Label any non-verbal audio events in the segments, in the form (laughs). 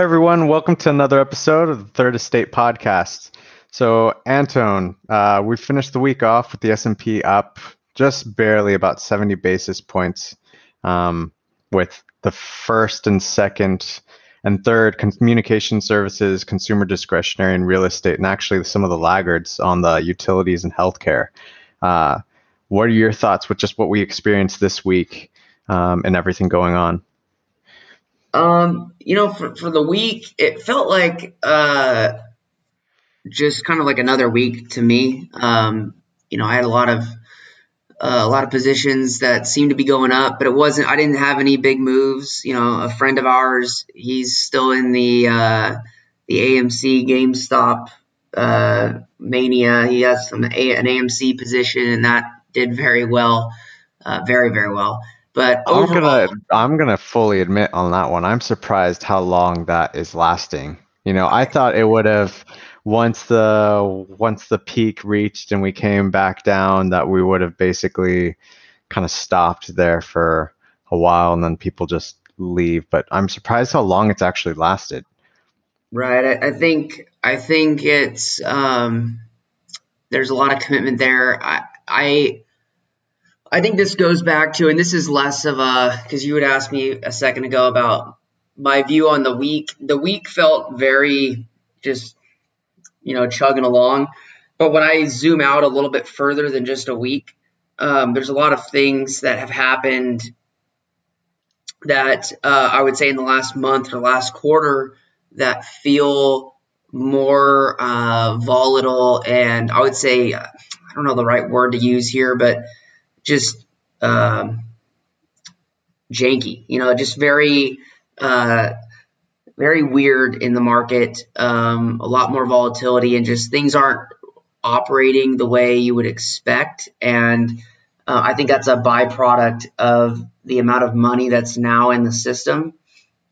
Hi, everyone. Welcome to another episode of the Third Estate Podcast. So, Antone, uh, we finished the week off with the S&P up just barely about 70 basis points um, with the first and second and third communication services, consumer discretionary, and real estate, and actually some of the laggards on the utilities and healthcare. Uh, what are your thoughts with just what we experienced this week um, and everything going on? Um, you know, for, for the week, it felt like uh, just kind of like another week to me. Um, you know, I had a lot of uh, a lot of positions that seemed to be going up, but it wasn't. I didn't have any big moves. You know, a friend of ours, he's still in the uh, the AMC GameStop uh, mania. He has some a, an AMC position, and that did very well, uh, very very well. But I'm gonna I'm gonna fully admit on that one. I'm surprised how long that is lasting. You know, I thought it would have once the once the peak reached and we came back down that we would have basically kind of stopped there for a while and then people just leave. But I'm surprised how long it's actually lasted. Right. I, I think I think it's um, there's a lot of commitment there. I I I think this goes back to, and this is less of a, because you would ask me a second ago about my view on the week. The week felt very just, you know, chugging along. But when I zoom out a little bit further than just a week, um, there's a lot of things that have happened that uh, I would say in the last month or last quarter that feel more uh, volatile and I would say I don't know the right word to use here, but just um, janky. You know, just very uh, very weird in the market. Um, a lot more volatility and just things aren't operating the way you would expect. And uh, I think that's a byproduct of the amount of money that's now in the system.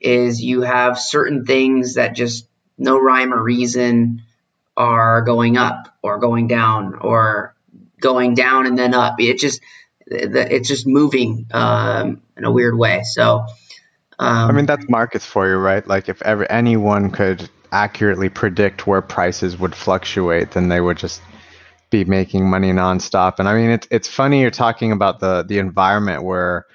Is you have certain things that just no rhyme or reason are going up or going down or going down and then up. It just it's just moving um, in a weird way. So, um, I mean, that's markets for you, right? Like if ever anyone could accurately predict where prices would fluctuate, then they would just be making money nonstop. And I mean, it's it's funny you're talking about the the environment where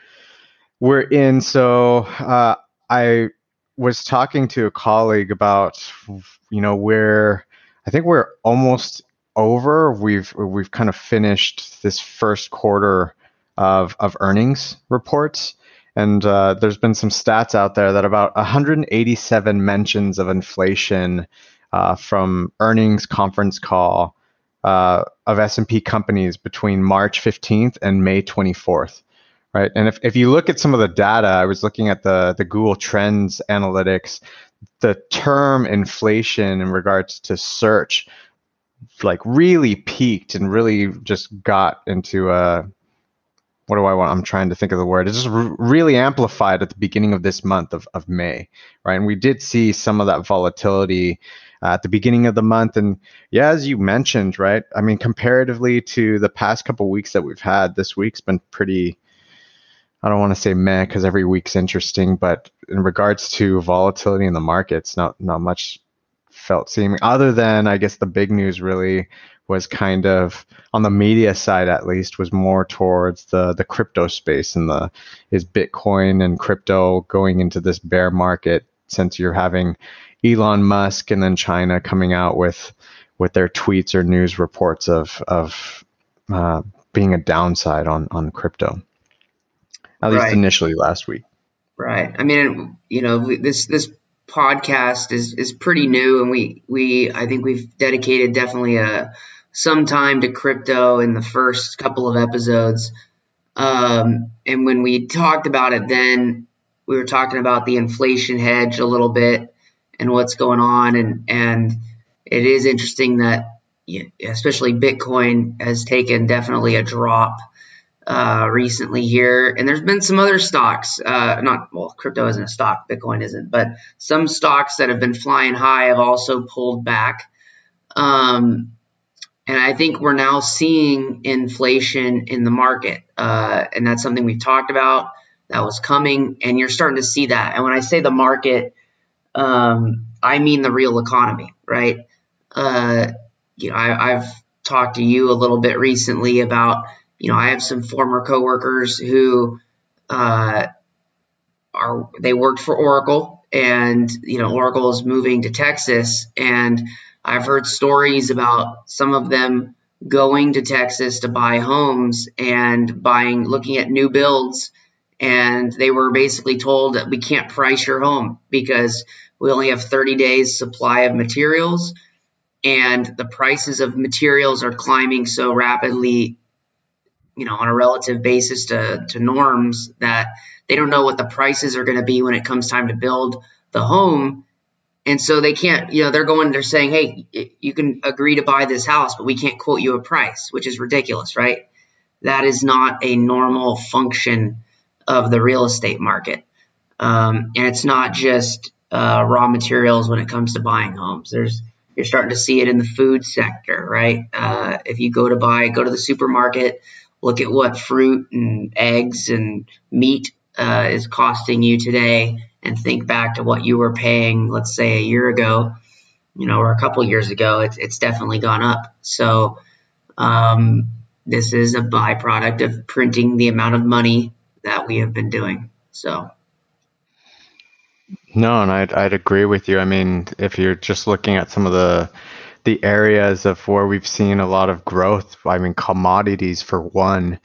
we're in. So uh, I was talking to a colleague about you know where I think we're almost over. We've we've kind of finished this first quarter of of earnings reports. And uh, there's been some stats out there that about 187 mentions of inflation uh, from earnings conference call uh, of S&P companies between March 15th and May 24th, right? And if, if you look at some of the data, I was looking at the the Google Trends analytics, the term inflation in regards to search, like really peaked and really just got into a what do I want? I'm trying to think of the word. It just r- really amplified at the beginning of this month of, of May, right? And we did see some of that volatility uh, at the beginning of the month. And yeah, as you mentioned, right? I mean, comparatively to the past couple weeks that we've had, this week's been pretty. I don't want to say meh because every week's interesting, but in regards to volatility in the markets, not not much felt seeming other than I guess the big news really was kind of on the media side at least was more towards the the crypto space and the is Bitcoin and crypto going into this bear market since you're having Elon Musk and then China coming out with with their tweets or news reports of of uh, being a downside on on crypto? At least right. initially last week. Right. I mean you know this this podcast is is pretty new and we we I think we've dedicated definitely a some time to crypto in the first couple of episodes. Um, and when we talked about it then, we were talking about the inflation hedge a little bit and what's going on. And, and it is interesting that, especially Bitcoin has taken definitely a drop uh, recently here. And there's been some other stocks, uh, not, well, crypto isn't a stock, Bitcoin isn't, but some stocks that have been flying high have also pulled back. Um, and I think we're now seeing inflation in the market. Uh, and that's something we've talked about that was coming. And you're starting to see that. And when I say the market, um, I mean the real economy, right? Uh, you know, I, have talked to you a little bit recently about, you know, I have some former coworkers who uh, are they worked for Oracle, and you know, Oracle is moving to Texas, and I've heard stories about some of them going to Texas to buy homes and buying, looking at new builds. And they were basically told that we can't price your home because we only have 30 days supply of materials. And the prices of materials are climbing so rapidly, you know, on a relative basis to, to norms that they don't know what the prices are going to be when it comes time to build the home and so they can't, you know, they're going, they're saying, hey, you can agree to buy this house, but we can't quote you a price, which is ridiculous, right? That is not a normal function of the real estate market. Um, and it's not just uh, raw materials when it comes to buying homes. There's, you're starting to see it in the food sector, right? Uh, if you go to buy, go to the supermarket, look at what fruit and eggs and meat uh, is costing you today and think back to what you were paying, let's say a year ago, you know, or a couple years ago, it's, it's definitely gone up. So, um, this is a byproduct of printing the amount of money that we have been doing. So, no, and I'd, I'd agree with you. I mean, if you're just looking at some of the the areas of where we've seen a lot of growth, I mean, commodities for one,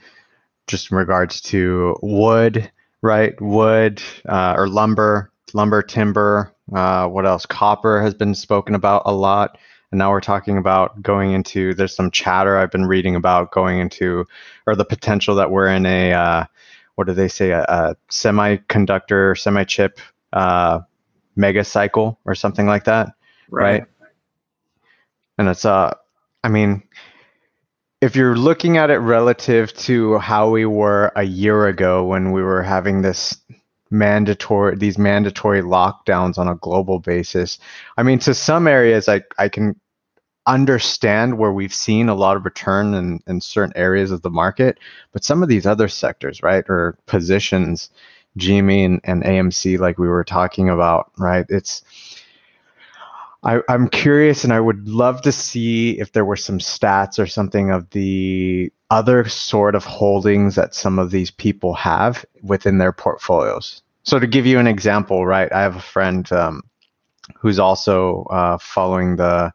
just in regards to wood, right? Wood uh, or lumber, lumber, timber. Uh, what else? Copper has been spoken about a lot. And now we're talking about going into, there's some chatter I've been reading about going into, or the potential that we're in a, uh, what do they say, a, a semiconductor, semi chip uh, mega cycle or something like that. Right. right? And it's, uh, I mean, if you're looking at it relative to how we were a year ago when we were having this mandatory these mandatory lockdowns on a global basis i mean to some areas i i can understand where we've seen a lot of return in, in certain areas of the market but some of these other sectors right or positions gme and, and amc like we were talking about right it's I, I'm curious, and I would love to see if there were some stats or something of the other sort of holdings that some of these people have within their portfolios. So, to give you an example, right, I have a friend um, who's also uh, following the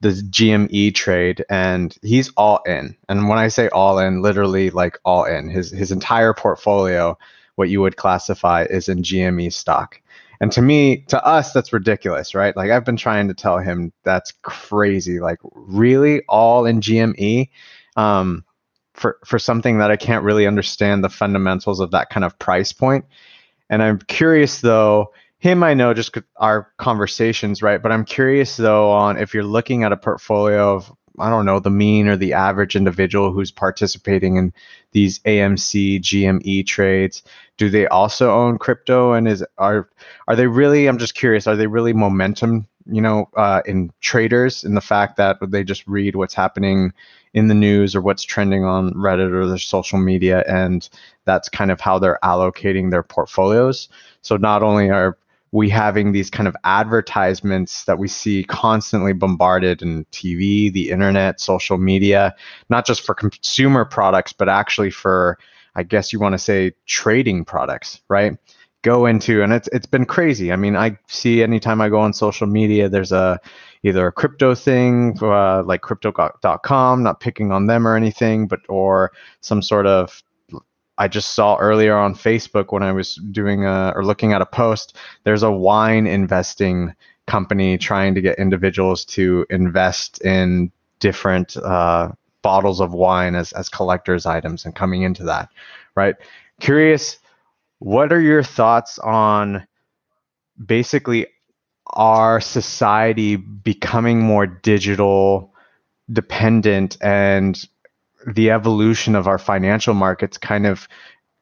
the GME trade, and he's all in. And when I say all in, literally like all in. His his entire portfolio, what you would classify, is in GME stock. And to me, to us, that's ridiculous, right? Like I've been trying to tell him that's crazy. Like really, all in GME, um, for for something that I can't really understand the fundamentals of that kind of price point. And I'm curious though. Him, I know just our conversations, right? But I'm curious though on if you're looking at a portfolio of I don't know, the mean or the average individual who's participating in these AMC, GME trades, do they also own crypto? And is are are they really? I'm just curious. Are they really momentum? You know, uh, in traders, in the fact that they just read what's happening in the news or what's trending on Reddit or their social media, and that's kind of how they're allocating their portfolios. So not only are we having these kind of advertisements that we see constantly bombarded in TV, the internet, social media, not just for consumer products, but actually for, I guess you want to say, trading products, right? Go into, and it's it's been crazy. I mean, I see anytime I go on social media, there's a either a crypto thing uh, like crypto.com, not picking on them or anything, but or some sort of I just saw earlier on Facebook when I was doing a, or looking at a post, there's a wine investing company trying to get individuals to invest in different uh, bottles of wine as, as collector's items and coming into that, right? Curious, what are your thoughts on basically our society becoming more digital dependent and the evolution of our financial markets kind of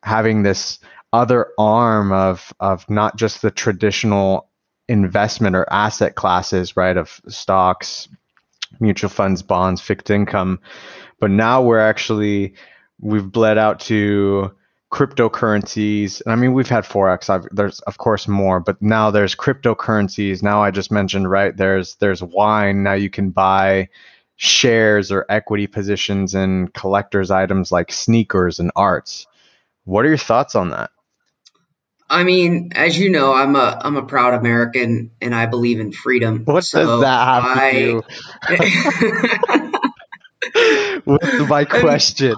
having this other arm of of not just the traditional investment or asset classes, right, of stocks, mutual funds, bonds, fixed income, but now we're actually we've bled out to cryptocurrencies. I mean, we've had forex. I've, there's of course more, but now there's cryptocurrencies. Now I just mentioned right there's there's wine. Now you can buy shares or equity positions in collectors items like sneakers and arts. What are your thoughts on that? I mean, as you know, I'm a I'm a proud American and I believe in freedom. What so does that have I, to do? (laughs) with my question?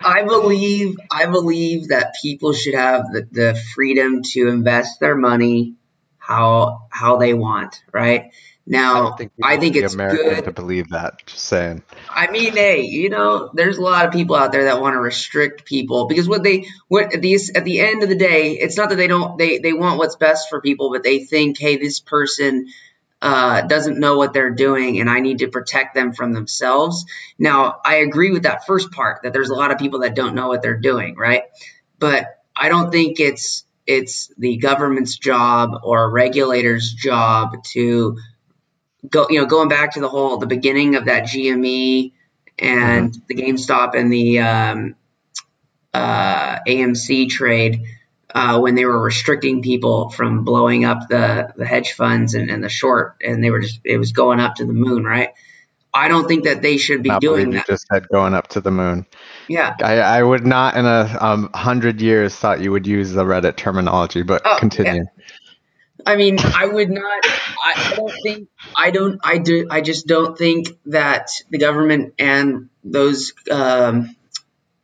I believe I believe that people should have the, the freedom to invest their money how how they want, right? Now, I think, I think it's American good to believe that. Just saying. I mean, hey, you know, there's a lot of people out there that want to restrict people because what they what at the at the end of the day, it's not that they don't they they want what's best for people, but they think, hey, this person uh, doesn't know what they're doing, and I need to protect them from themselves. Now, I agree with that first part that there's a lot of people that don't know what they're doing, right? But I don't think it's it's the government's job or a regulator's job to go you know going back to the whole the beginning of that GME and mm-hmm. the GameStop and the um, uh, AMC trade uh, when they were restricting people from blowing up the the hedge funds and, and, the short and they were just it was going up to the moon right I don't think that they should be doing that. just said going up to the moon. Yeah. I, I would not in a um, hundred years thought you would use the Reddit terminology, but oh, continue. Yeah. I mean, I would not. I don't think. I don't. I do. I just don't think that the government and those um,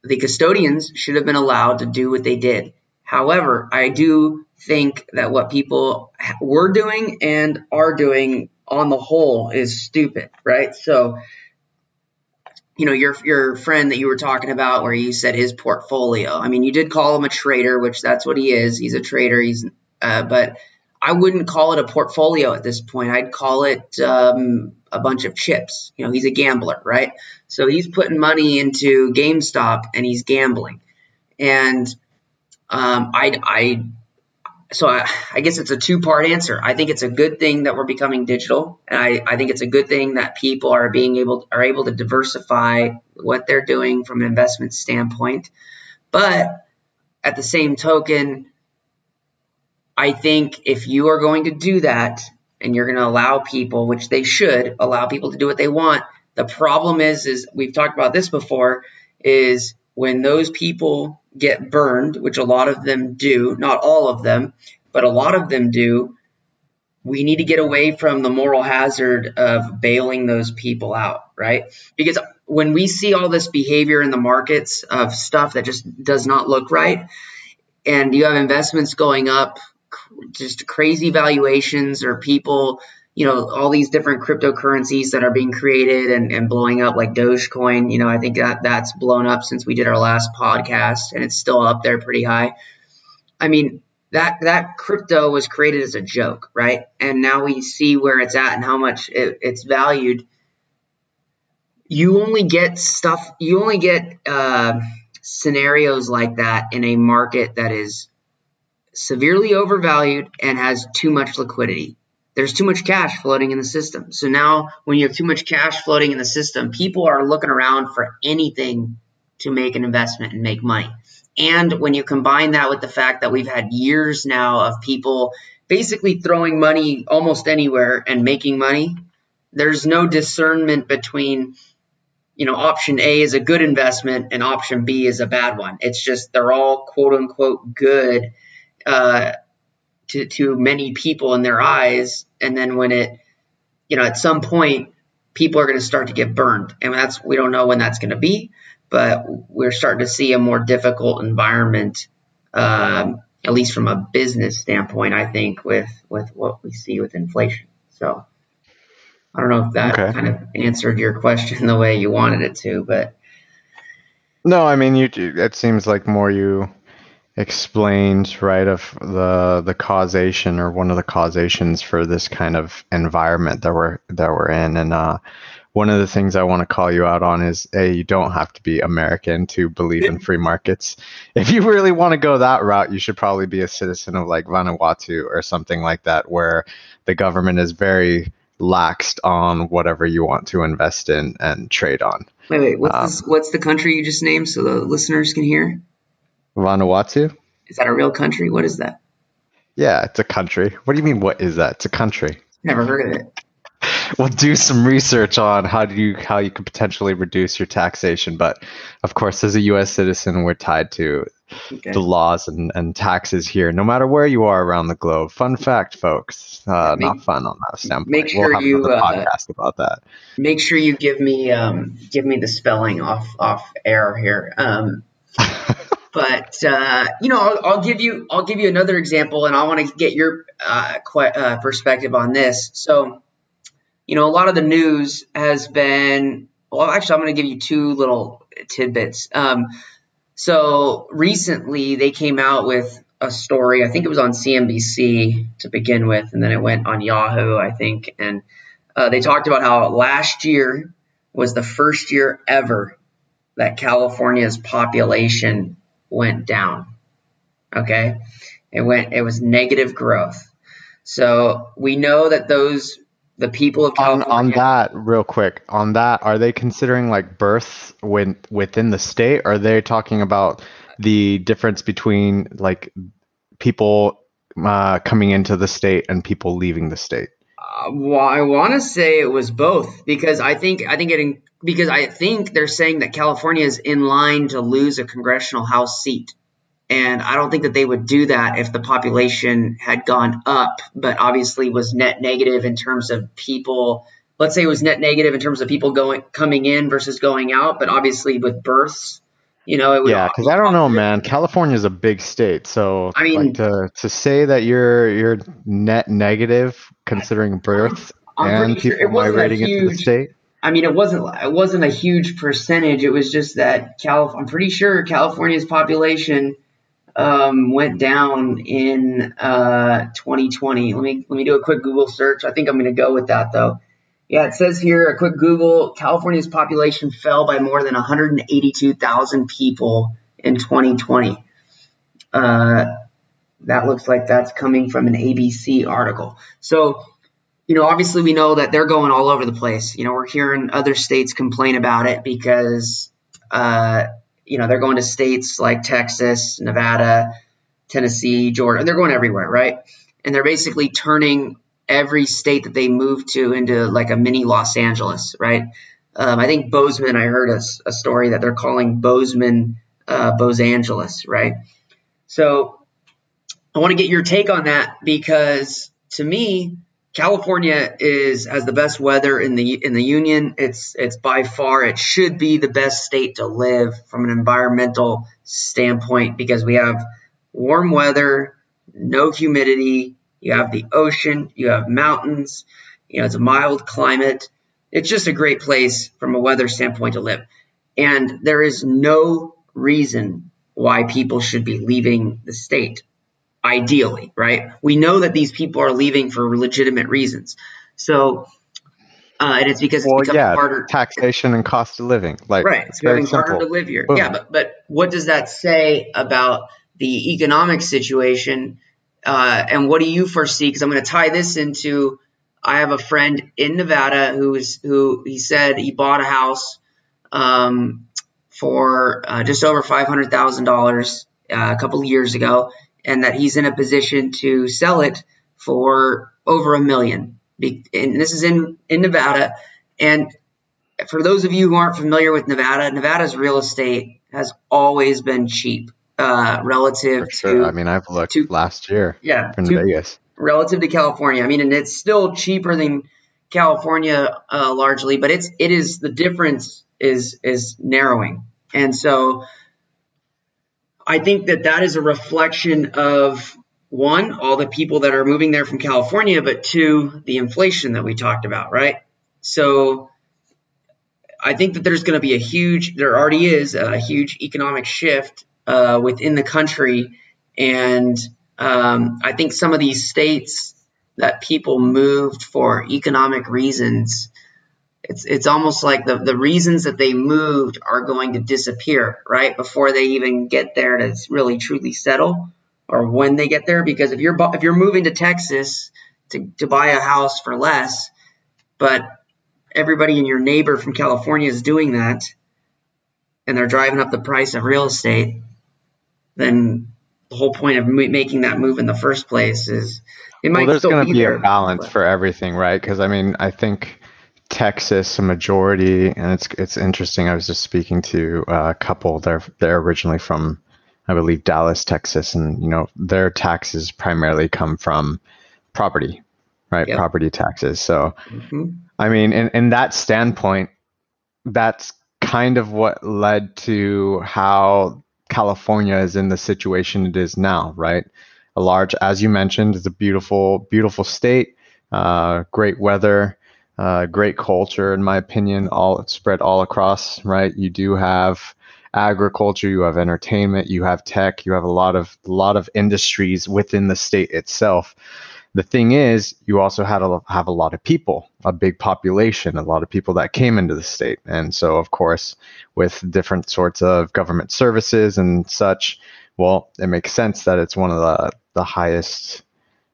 the custodians should have been allowed to do what they did. However, I do think that what people were doing and are doing on the whole is stupid, right? So, you know, your your friend that you were talking about, where you said his portfolio. I mean, you did call him a traitor, which that's what he is. He's a trader. He's, uh, but I wouldn't call it a portfolio at this point. I'd call it um, a bunch of chips. You know, he's a gambler, right? So he's putting money into GameStop and he's gambling. And um, I, I, so I, I guess it's a two part answer. I think it's a good thing that we're becoming digital, and I, I think it's a good thing that people are being able are able to diversify what they're doing from an investment standpoint. But at the same token, I think if you are going to do that and you're going to allow people, which they should allow people to do what they want, the problem is, is we've talked about this before, is when those people get burned, which a lot of them do, not all of them, but a lot of them do, we need to get away from the moral hazard of bailing those people out, right? Because when we see all this behavior in the markets of stuff that just does not look right, and you have investments going up just crazy valuations or people, you know, all these different cryptocurrencies that are being created and, and blowing up like Dogecoin. You know, I think that that's blown up since we did our last podcast and it's still up there pretty high. I mean, that that crypto was created as a joke, right? And now we see where it's at and how much it, it's valued. You only get stuff. You only get uh, scenarios like that in a market that is severely overvalued and has too much liquidity. There's too much cash floating in the system. So now, when you have too much cash floating in the system, people are looking around for anything to make an investment and make money. And when you combine that with the fact that we've had years now of people basically throwing money almost anywhere and making money, there's no discernment between you know option A is a good investment and option B is a bad one. It's just they're all quote unquote good uh, to to many people in their eyes, and then when it, you know, at some point, people are going to start to get burned, and that's we don't know when that's going to be, but we're starting to see a more difficult environment, um, at least from a business standpoint. I think with with what we see with inflation. So. I don't know if that okay. kind of answered your question the way you wanted it to, but no, I mean, you. It seems like more you explained right of the the causation or one of the causations for this kind of environment that we're that we're in and uh one of the things I want to call you out on is a you don't have to be American to believe in free markets. If you really want to go that route, you should probably be a citizen of like Vanuatu or something like that, where the government is very laxed on whatever you want to invest in and trade on. Wait, wait, what's, um, this, what's the country you just named so the listeners can hear? Vanuatu? Is that a real country? What is that? Yeah, it's a country. What do you mean? What is that? It's a country. Never heard of it. (laughs) We'll do some research on how do you how you could potentially reduce your taxation. But of course, as a U.S. citizen, we're tied to okay. the laws and, and taxes here, no matter where you are around the globe. Fun fact, folks. Uh, make, not fun on that standpoint. Make sure we'll you uh, podcast about that. Make sure you give me um, give me the spelling off off air here. Um, (laughs) but uh, you know, I'll, I'll, give you I'll give you another example, and I want to get your uh, qu- uh, perspective on this. So, you know, a lot of the news has been well. Actually, I'm going to give you two little tidbits. Um, so recently, they came out with a story. I think it was on CNBC to begin with, and then it went on Yahoo, I think, and uh, they talked about how last year was the first year ever that California's population went down. Okay. It went, it was negative growth. So we know that those, the people of California. On, on that, real quick, on that, are they considering like births when, within the state? Are they talking about the difference between like people uh, coming into the state and people leaving the state? Uh, well, I want to say it was both because I think I think it because I think they're saying that California is in line to lose a congressional House seat. And I don't think that they would do that if the population had gone up, but obviously was net negative in terms of people. Let's say it was net negative in terms of people going coming in versus going out, but obviously with births, you know, it would. Yeah, because I don't know, man. California is a big state, so I mean, like to to say that you're you're net negative considering births and people sure migrating huge, into the state. I mean, it wasn't it wasn't a huge percentage. It was just that Calif- I'm pretty sure California's population um, went down in uh, 2020. Let me let me do a quick Google search. I think I'm going to go with that though. Yeah, it says here a quick Google. California's population fell by more than 182,000 people in 2020. Uh, that looks like that's coming from an ABC article. So you know, obviously we know that they're going all over the place. You know, we're hearing other states complain about it because, uh, you know, they're going to states like Texas, Nevada, Tennessee, Georgia. They're going everywhere, right? And they're basically turning every state that they move to into like a mini Los Angeles, right? Um, I think Bozeman, I heard a, a, story that they're calling Bozeman, uh, right? So I want to get your take on that because to me, California is has the best weather in the in the union. It's it's by far it should be the best state to live from an environmental standpoint because we have warm weather, no humidity, you have the ocean, you have mountains, you know, it's a mild climate. It's just a great place from a weather standpoint to live. And there is no reason why people should be leaving the state ideally, right? We know that these people are leaving for legitimate reasons. So, uh, and it's because well, it's yeah, harder taxation and cost of living. Like, right, it's becoming harder to live here. Boom. Yeah, but but what does that say about the economic situation? Uh, and what do you foresee? Because I'm going to tie this into. I have a friend in Nevada who is who he said he bought a house um, for uh, just over five hundred thousand uh, dollars a couple of years ago and that he's in a position to sell it for over a million. And this is in, in Nevada. And for those of you who aren't familiar with Nevada, Nevada's real estate has always been cheap uh, relative sure. to. I mean, I've looked to, last year. Yeah, in to, Vegas. Relative to California, I mean, and it's still cheaper than California uh, largely, but it's it is the difference is is narrowing, and so I think that that is a reflection of one, all the people that are moving there from California, but two, the inflation that we talked about, right? So I think that there's going to be a huge, there already is a huge economic shift uh, within the country. And um, I think some of these states that people moved for economic reasons it's it's almost like the, the reasons that they moved are going to disappear right before they even get there to really truly settle or when they get there because if you're if you're moving to Texas to, to buy a house for less but everybody in your neighbor from California is doing that and they're driving up the price of real estate then the whole point of making that move in the first place is it might. Well, there's going to be, be a balance but. for everything, right? Because I mean, I think Texas, a majority, and it's it's interesting. I was just speaking to a couple. They're they're originally from, I believe, Dallas, Texas, and you know their taxes primarily come from property, right? Yep. Property taxes. So, mm-hmm. I mean, in in that standpoint, that's kind of what led to how California is in the situation it is now, right? A large, as you mentioned, it's a beautiful, beautiful state, uh, great weather, uh, great culture, in my opinion, all spread all across, right? You do have agriculture, you have entertainment, you have tech, you have a lot of a lot of industries within the state itself. The thing is, you also had a, have a lot of people, a big population, a lot of people that came into the state. And so, of course, with different sorts of government services and such, well, it makes sense that it's one of the, the highest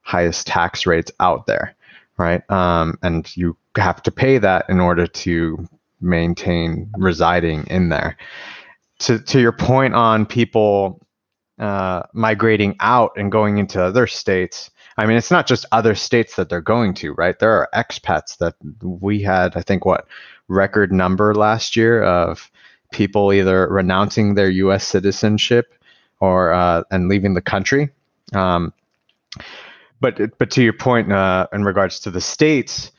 highest tax rates out there, right? Um, and you have to pay that in order to maintain residing in there. To to your point on people uh, migrating out and going into other states, I mean, it's not just other states that they're going to, right? There are expats that we had, I think, what record number last year of people either renouncing their U.S. citizenship or uh, and leaving the country. Um, but but to your point uh, in regards to the states,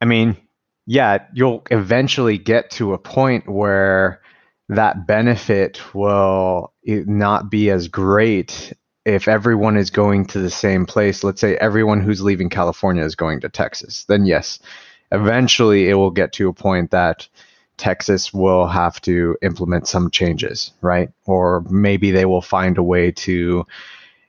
I mean, yeah, you'll eventually get to a point where that benefit will not be as great if everyone is going to the same place, let's say everyone who's leaving California is going to Texas, then yes, eventually it will get to a point that Texas will have to implement some changes, right? Or maybe they will find a way to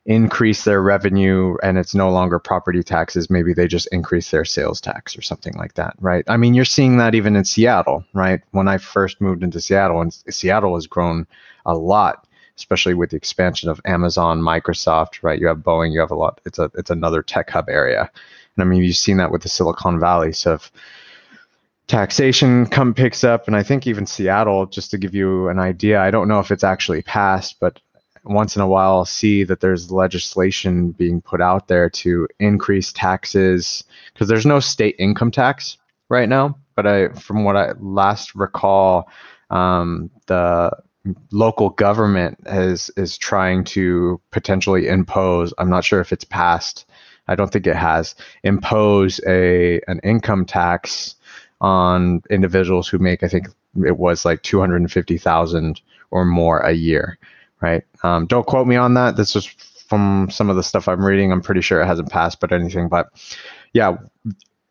increase their revenue and it's no longer property taxes. Maybe they just increase their sales tax or something like that, right? I mean, you're seeing that even in Seattle, right? When I first moved into Seattle, and Seattle has grown a lot especially with the expansion of Amazon, Microsoft, right? You have Boeing, you have a lot. It's a it's another tech hub area, and I mean you've seen that with the Silicon Valley. So if taxation come picks up, and I think even Seattle, just to give you an idea, I don't know if it's actually passed, but once in a while I'll see that there's legislation being put out there to increase taxes because there's no state income tax right now. But I, from what I last recall, um, the local government is is trying to potentially impose. I'm not sure if it's passed. I don't think it has impose a an income tax on individuals who make I think it was like 250,000 or more a year, right? Um, don't quote me on that. This is from some of the stuff I'm reading. I'm pretty sure it hasn't passed, but anything. But yeah,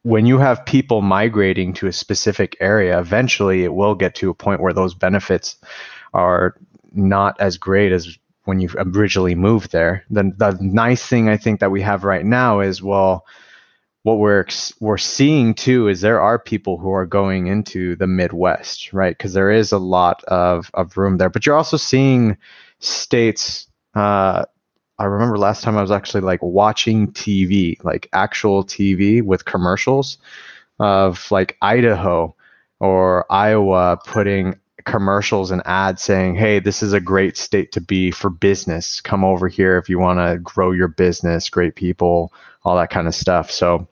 when you have people migrating to a specific area, eventually it will get to a point where those benefits are not as great as when you originally moved there. The, the nice thing I think that we have right now is well, what we're we're seeing too is there are people who are going into the Midwest, right? Because there is a lot of of room there. But you're also seeing states. Uh, I remember last time I was actually like watching TV, like actual TV with commercials of like Idaho or Iowa putting commercials and ads saying, "Hey, this is a great state to be for business. Come over here if you want to grow your business, great people, all that kind of stuff." So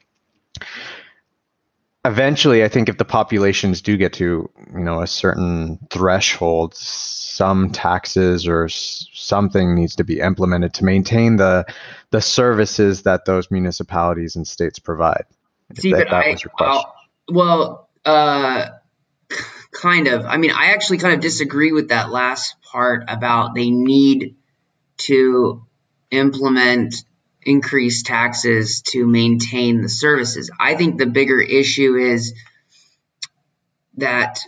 eventually, I think if the populations do get to, you know, a certain threshold, some taxes or something needs to be implemented to maintain the the services that those municipalities and states provide. See, that, but that I, well, uh, kind of. I mean, I actually kind of disagree with that last part about they need to implement increased taxes to maintain the services. I think the bigger issue is that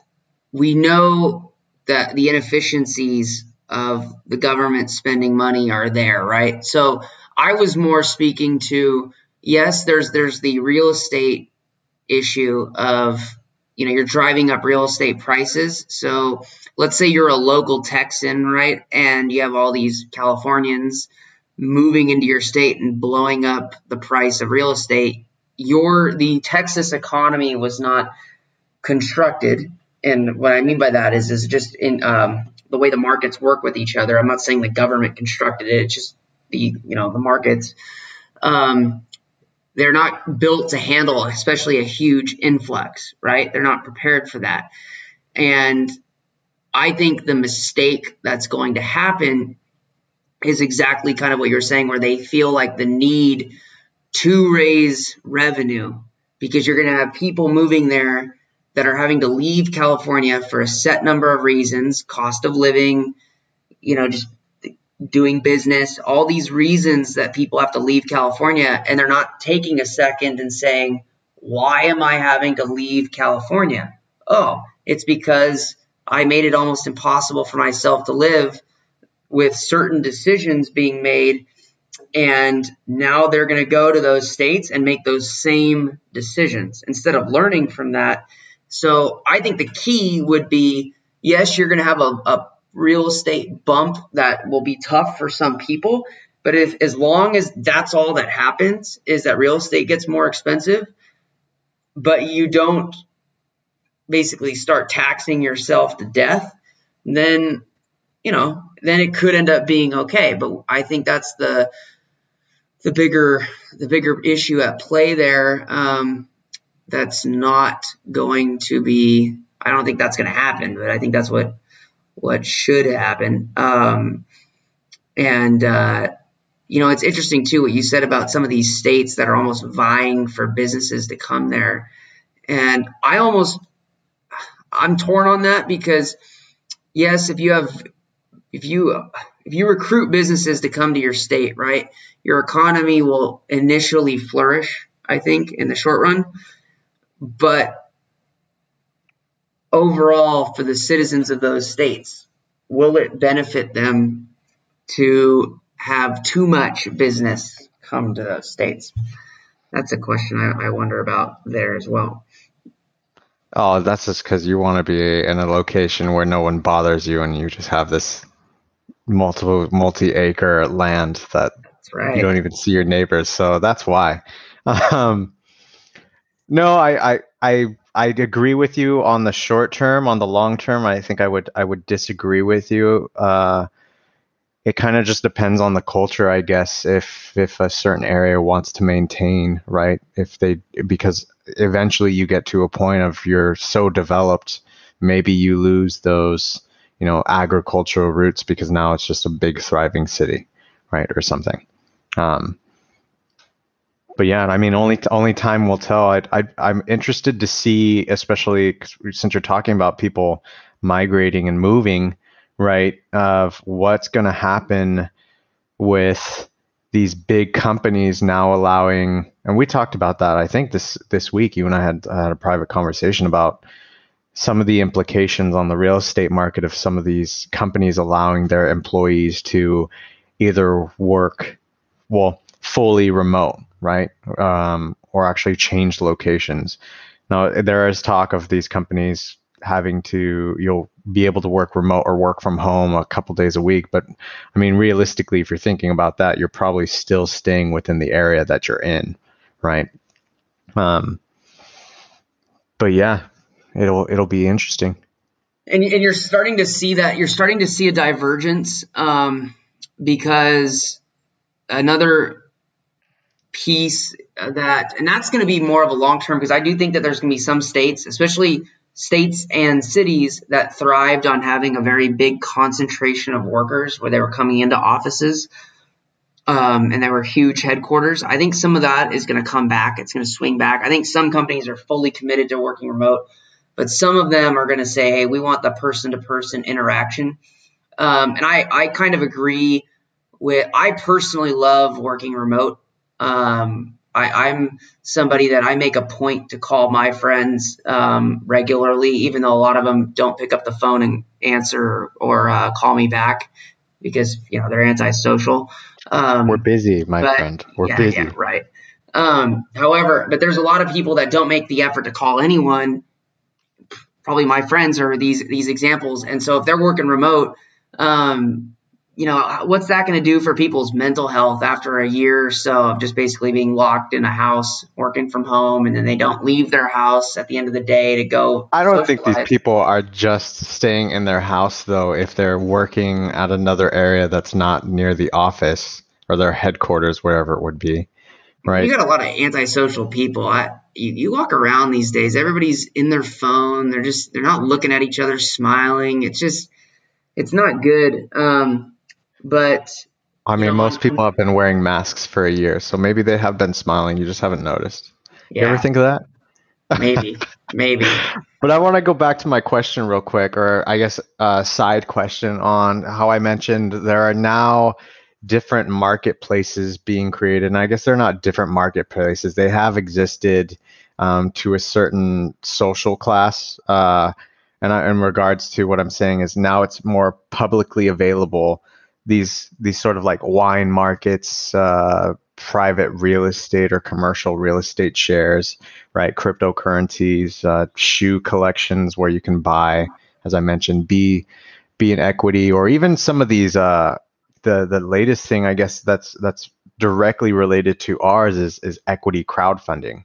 we know that the inefficiencies of the government spending money are there, right? So I was more speaking to yes, there's there's the real estate issue of you know you're driving up real estate prices so let's say you're a local texan right and you have all these californians moving into your state and blowing up the price of real estate your the texas economy was not constructed and what I mean by that is is just in um, the way the markets work with each other. I'm not saying the government constructed it. It's just the you know the markets. Um, they're not built to handle, especially a huge influx, right? They're not prepared for that. And I think the mistake that's going to happen is exactly kind of what you're saying, where they feel like the need to raise revenue because you're going to have people moving there that are having to leave California for a set number of reasons cost of living, you know, just doing business, all these reasons that people have to leave California, and they're not taking a second and saying, why am I having to leave California? Oh, it's because I made it almost impossible for myself to live with certain decisions being made. And now they're going to go to those states and make those same decisions instead of learning from that. So I think the key would be yes, you're going to have a, a real estate bump that will be tough for some people. But if as long as that's all that happens is that real estate gets more expensive, but you don't basically start taxing yourself to death, then you know, then it could end up being okay. But I think that's the the bigger the bigger issue at play there. Um, that's not going to be. I don't think that's going to happen, but I think that's what what should happen. Um, and uh, you know, it's interesting too what you said about some of these states that are almost vying for businesses to come there. And I almost I'm torn on that because yes, if you have if you if you recruit businesses to come to your state, right, your economy will initially flourish, I think, in the short run. But overall for the citizens of those states? Will it benefit them to have too much business come to those states? That's a question I, I wonder about there as well. Oh, that's just because you want to be in a location where no one bothers you and you just have this multiple multi acre land that right. you don't even see your neighbors. So that's why. (laughs) Um, no, I, I, I I agree with you on the short term. On the long term, I think I would I would disagree with you. Uh, it kind of just depends on the culture, I guess. If if a certain area wants to maintain, right? If they because eventually you get to a point of you're so developed, maybe you lose those you know agricultural roots because now it's just a big thriving city, right, or something. Um, but yeah, I mean, only only time will tell. I, I I'm interested to see, especially since you're talking about people migrating and moving, right? Of what's going to happen with these big companies now allowing, and we talked about that. I think this this week, you and I had had a private conversation about some of the implications on the real estate market of some of these companies allowing their employees to either work well fully remote right? Um, or actually change locations. Now, there is talk of these companies having to, you'll be able to work remote or work from home a couple days a week. But I mean, realistically, if you're thinking about that, you're probably still staying within the area that you're in, right? Um, but yeah, it'll it'll be interesting. And, and you're starting to see that you're starting to see a divergence um, because another piece that, and that's going to be more of a long term because I do think that there's going to be some states, especially states and cities that thrived on having a very big concentration of workers where they were coming into offices um, and there were huge headquarters. I think some of that is going to come back. It's going to swing back. I think some companies are fully committed to working remote, but some of them are going to say, hey, we want the person to person interaction. Um, and I, I kind of agree with, I personally love working remote. Um, I, am somebody that I make a point to call my friends um, regularly, even though a lot of them don't pick up the phone and answer or, uh, call me back because you know they're antisocial. Um, We're busy, my but, friend. We're yeah, busy. Yeah, right. Um, however, but there's a lot of people that don't make the effort to call anyone. Probably my friends are these these examples, and so if they're working remote, um, you know, what's that going to do for people's mental health after a year or so of just basically being locked in a house, working from home, and then they don't leave their house at the end of the day to go? I don't think these people are just staying in their house, though, if they're working at another area that's not near the office or their headquarters, wherever it would be. Right. You got a lot of antisocial people. I, you, you walk around these days, everybody's in their phone. They're just, they're not looking at each other, smiling. It's just, it's not good. Um, but I mean, most people have been wearing masks for a year, so maybe they have been smiling. You just haven't noticed. Yeah. You ever think of that? Maybe, (laughs) maybe. But I want to go back to my question real quick, or I guess a side question on how I mentioned there are now different marketplaces being created. And I guess they're not different marketplaces, they have existed um, to a certain social class. Uh, and I, in regards to what I'm saying is now it's more publicly available these these sort of like wine markets, uh, private real estate or commercial real estate shares, right? Cryptocurrencies, uh, shoe collections where you can buy, as I mentioned, be be an equity, or even some of these. Uh, the the latest thing, I guess that's that's directly related to ours is is equity crowdfunding,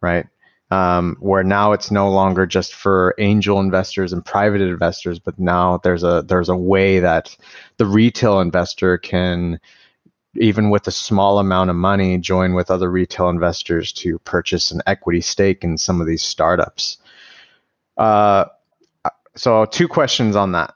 right? Um, where now it's no longer just for angel investors and private investors, but now there's a there's a way that the retail investor can, even with a small amount of money, join with other retail investors to purchase an equity stake in some of these startups. Uh, so two questions on that.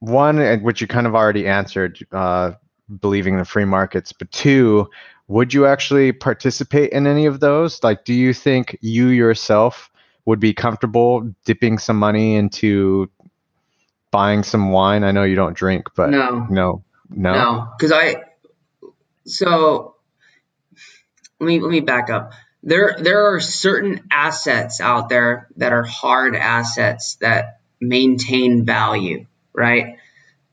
One, which you kind of already answered, uh, believing in the free markets, but two, would you actually participate in any of those? Like, do you think you yourself would be comfortable dipping some money into buying some wine? I know you don't drink, but no, no, no, no, because I. So let me let me back up. There there are certain assets out there that are hard assets that maintain value, right?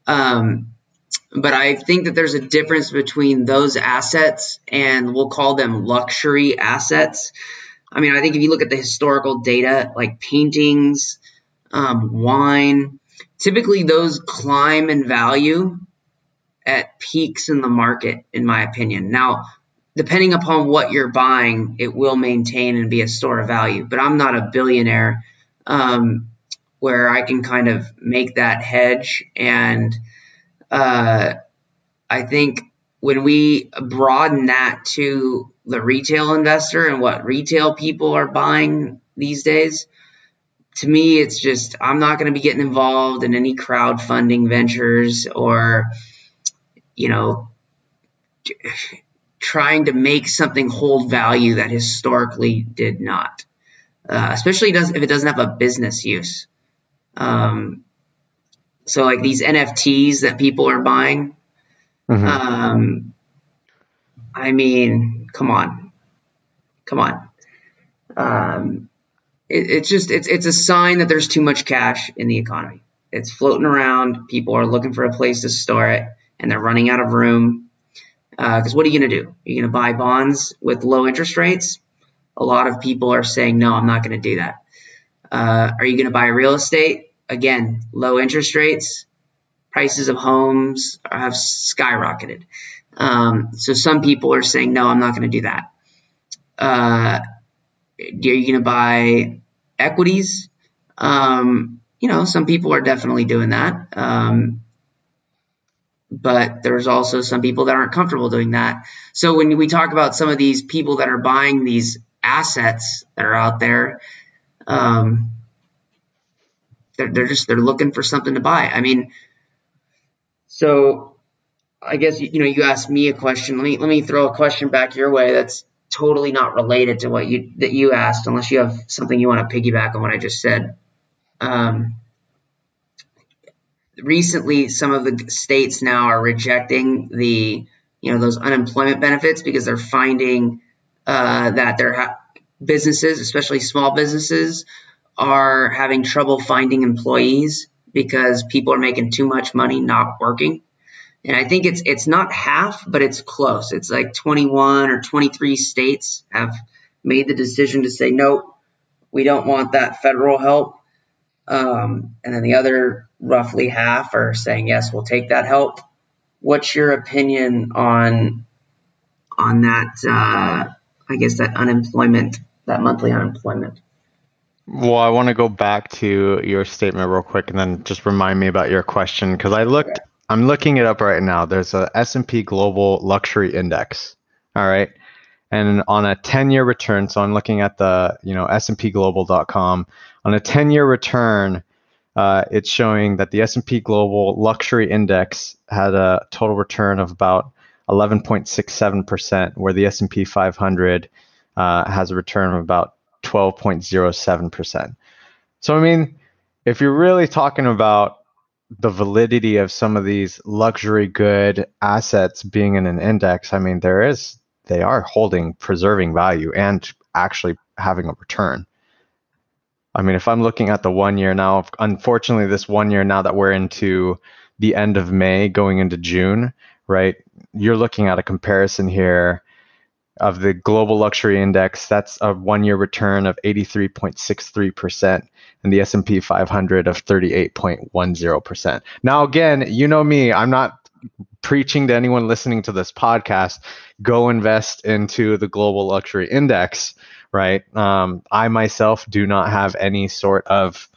Um, but I think that there's a difference between those assets and we'll call them luxury assets. I mean, I think if you look at the historical data, like paintings, um, wine, typically those climb in value at peaks in the market, in my opinion. Now, depending upon what you're buying, it will maintain and be a store of value. But I'm not a billionaire um, where I can kind of make that hedge and – uh, I think when we broaden that to the retail investor and what retail people are buying these days, to me, it's just I'm not going to be getting involved in any crowdfunding ventures or, you know, (sighs) trying to make something hold value that historically did not, uh, especially if it doesn't have a business use. Um, so like these NFTs that people are buying. Mm-hmm. Um, I mean, come on, come on. Um, it, it's just it's it's a sign that there's too much cash in the economy. It's floating around. People are looking for a place to store it, and they're running out of room. Because uh, what are you going to do? You're going to buy bonds with low interest rates? A lot of people are saying, no, I'm not going to do that. Uh, are you going to buy real estate? Again, low interest rates, prices of homes have skyrocketed. Um, so some people are saying, no, I'm not going to do that. Uh, are you going to buy equities? Um, you know, some people are definitely doing that. Um, but there's also some people that aren't comfortable doing that. So when we talk about some of these people that are buying these assets that are out there, um, they're, they're just they're looking for something to buy. I mean, so I guess you know you asked me a question. Let me let me throw a question back your way. That's totally not related to what you that you asked, unless you have something you want to piggyback on what I just said. Um, recently, some of the states now are rejecting the you know those unemployment benefits because they're finding uh, that their ha- businesses, especially small businesses, are having trouble finding employees because people are making too much money not working. And I think it's it's not half, but it's close. It's like 21 or 23 states have made the decision to say nope, we don't want that federal help. Um, and then the other roughly half are saying yes, we'll take that help. what's your opinion on on that? Uh, I guess that unemployment, that monthly unemployment. Well, I want to go back to your statement real quick, and then just remind me about your question because I looked. Okay. I'm looking it up right now. There's a S&P Global Luxury Index. All right, and on a 10-year return, so I'm looking at the you know S&P On a 10-year return, uh, it's showing that the S&P Global Luxury Index had a total return of about 11.67%, where the S&P 500 uh, has a return of about 12.07%. So I mean, if you're really talking about the validity of some of these luxury good assets being in an index, I mean, there is they are holding preserving value and actually having a return. I mean, if I'm looking at the one year now, unfortunately, this one year now that we're into the end of May going into June, right? You're looking at a comparison here of the global luxury index. That's a one year return of 83.63% and the S&P 500 of 38.10%. Now, again, you know me, I'm not preaching to anyone listening to this podcast, go invest into the global luxury index right? Um, I myself do not have any sort of,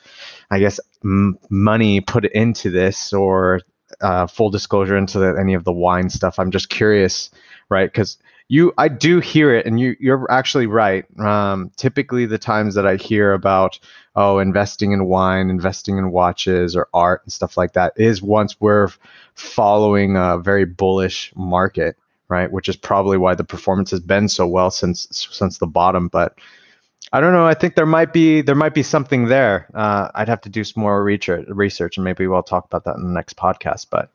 I guess, m- money put into this or uh, full disclosure into the, any of the wine stuff. I'm just curious, right? Because you, I do hear it, and you, you're actually right. Um, typically, the times that I hear about, oh, investing in wine, investing in watches or art and stuff like that, is once we're following a very bullish market right? Which is probably why the performance has been so well since since the bottom. But I don't know. I think there might be there might be something there. Uh, I'd have to do some more research, research, and maybe we'll talk about that in the next podcast. But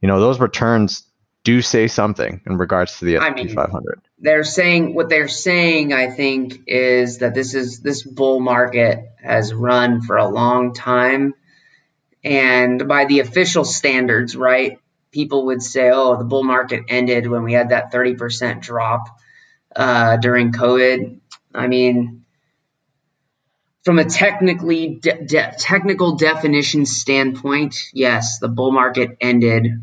you know, those returns do say something in regards to the S&P I mean, 500. They're saying what they're saying. I think is that this is this bull market has run for a long time, and by the official standards, right? people would say, oh, the bull market ended when we had that 30% drop uh, during COVID. I mean, from a technically de- de- technical definition standpoint, yes, the bull market ended,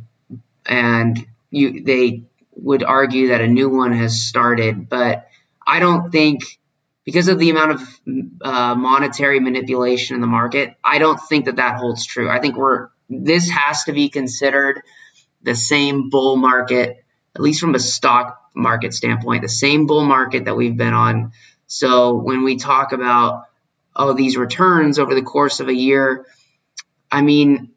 and you they would argue that a new one has started. But I don't think because of the amount of uh, monetary manipulation in the market, I don't think that that holds true. I think we're this has to be considered the same bull market, at least from a stock market standpoint, the same bull market that we've been on. So when we talk about oh these returns over the course of a year, I mean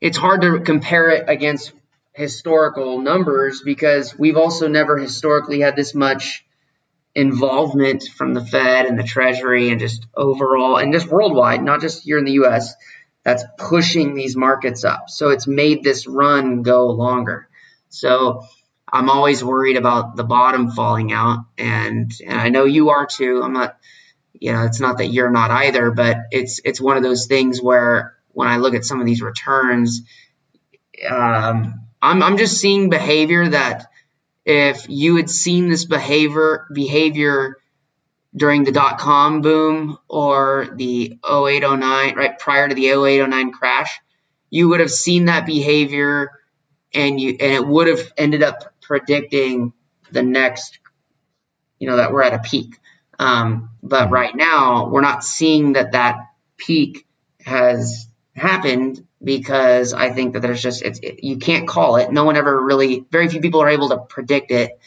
it's hard to compare it against historical numbers because we've also never historically had this much involvement from the Fed and the Treasury and just overall and just worldwide, not just here in the US, that's pushing these markets up. So it's made this run go longer. So I'm always worried about the bottom falling out, and, and I know you are too. I'm not, you know, it's not that you're not either, but it's it's one of those things where when I look at some of these returns, um, I'm I'm just seeing behavior that if you had seen this behavior behavior during the dot com boom or the 0809, right prior to the 0809 crash, you would have seen that behavior and you and it would have ended up predicting the next, you know, that we're at a peak. Um, but mm-hmm. right now, we're not seeing that that peak has happened because I think that there's just it's it, you can't call it. No one ever really, very few people are able to predict it.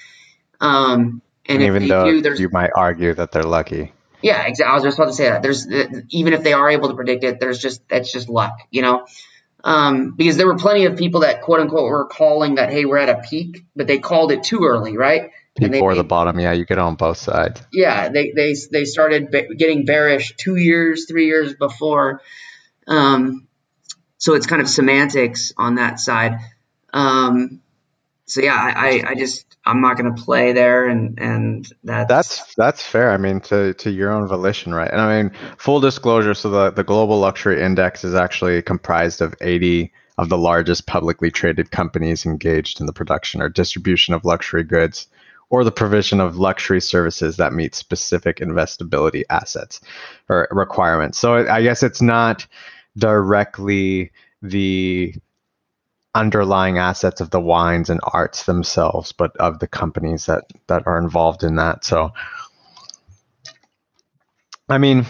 Um, and, even though do, you might argue that they're lucky. Yeah, exactly. I was just about to say that. There's even if they are able to predict it, there's just that's just luck, you know. Um, because there were plenty of people that quote unquote were calling that hey we're at a peak, but they called it too early, right? Before the bottom, yeah, you get on both sides. Yeah, they they they started getting bearish two years, three years before. Um, so it's kind of semantics on that side. Um, so yeah, I, I just I'm not going to play there, and and that's that's that's fair. I mean, to to your own volition, right? And I mean, full disclosure. So the the global luxury index is actually comprised of 80 of the largest publicly traded companies engaged in the production or distribution of luxury goods or the provision of luxury services that meet specific investability assets or requirements. So I guess it's not directly the underlying assets of the wines and arts themselves, but of the companies that that are involved in that. So, I mean,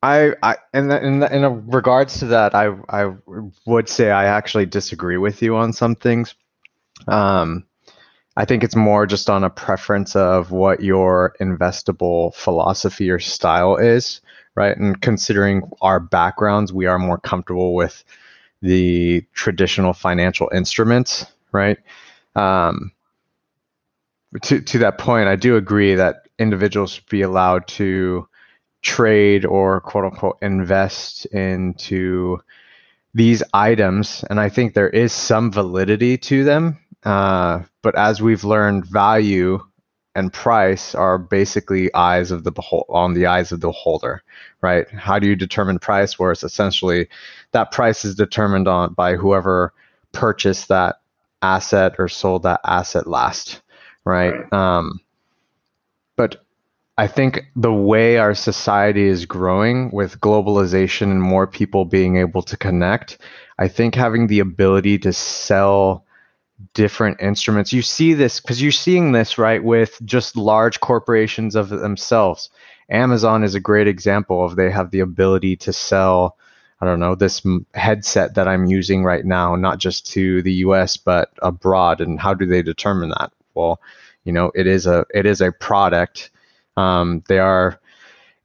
I, I in in in regards to that, I I would say I actually disagree with you on some things. Um, I think it's more just on a preference of what your investable philosophy or style is, right? And considering our backgrounds, we are more comfortable with the traditional financial instruments, right? Um, to to that point, I do agree that individuals should be allowed to trade or quote unquote invest into these items, and I think there is some validity to them. Uh, but as we've learned, value and price are basically eyes of the behold on the eyes of the holder, right? How do you determine price? Where it's essentially that price is determined on by whoever purchased that asset or sold that asset last, right? right. Um, but I think the way our society is growing with globalization and more people being able to connect, I think having the ability to sell different instruments. You see this because you're seeing this right with just large corporations of themselves. Amazon is a great example of they have the ability to sell. I don't know this headset that I'm using right now, not just to the U.S. but abroad. And how do they determine that? Well, you know, it is a it is a product. Um, they are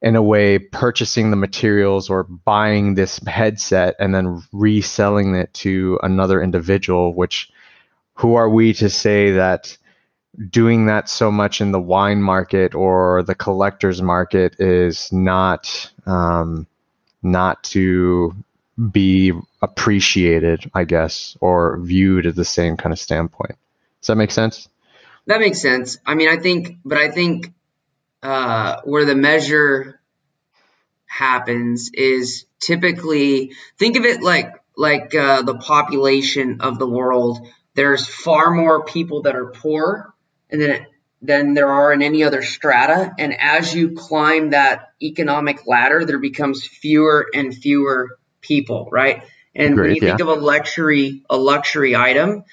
in a way purchasing the materials or buying this headset and then reselling it to another individual, which who are we to say that doing that so much in the wine market or the collector's market is not um, not to be appreciated, I guess, or viewed at the same kind of standpoint. Does that make sense? That makes sense. I mean, I think, but I think uh, where the measure happens is typically think of it like like uh, the population of the world there's far more people that are poor and then than there are in any other strata. And as you climb that economic ladder, there becomes fewer and fewer people, right? And Great, when you yeah. think of a luxury, a luxury item,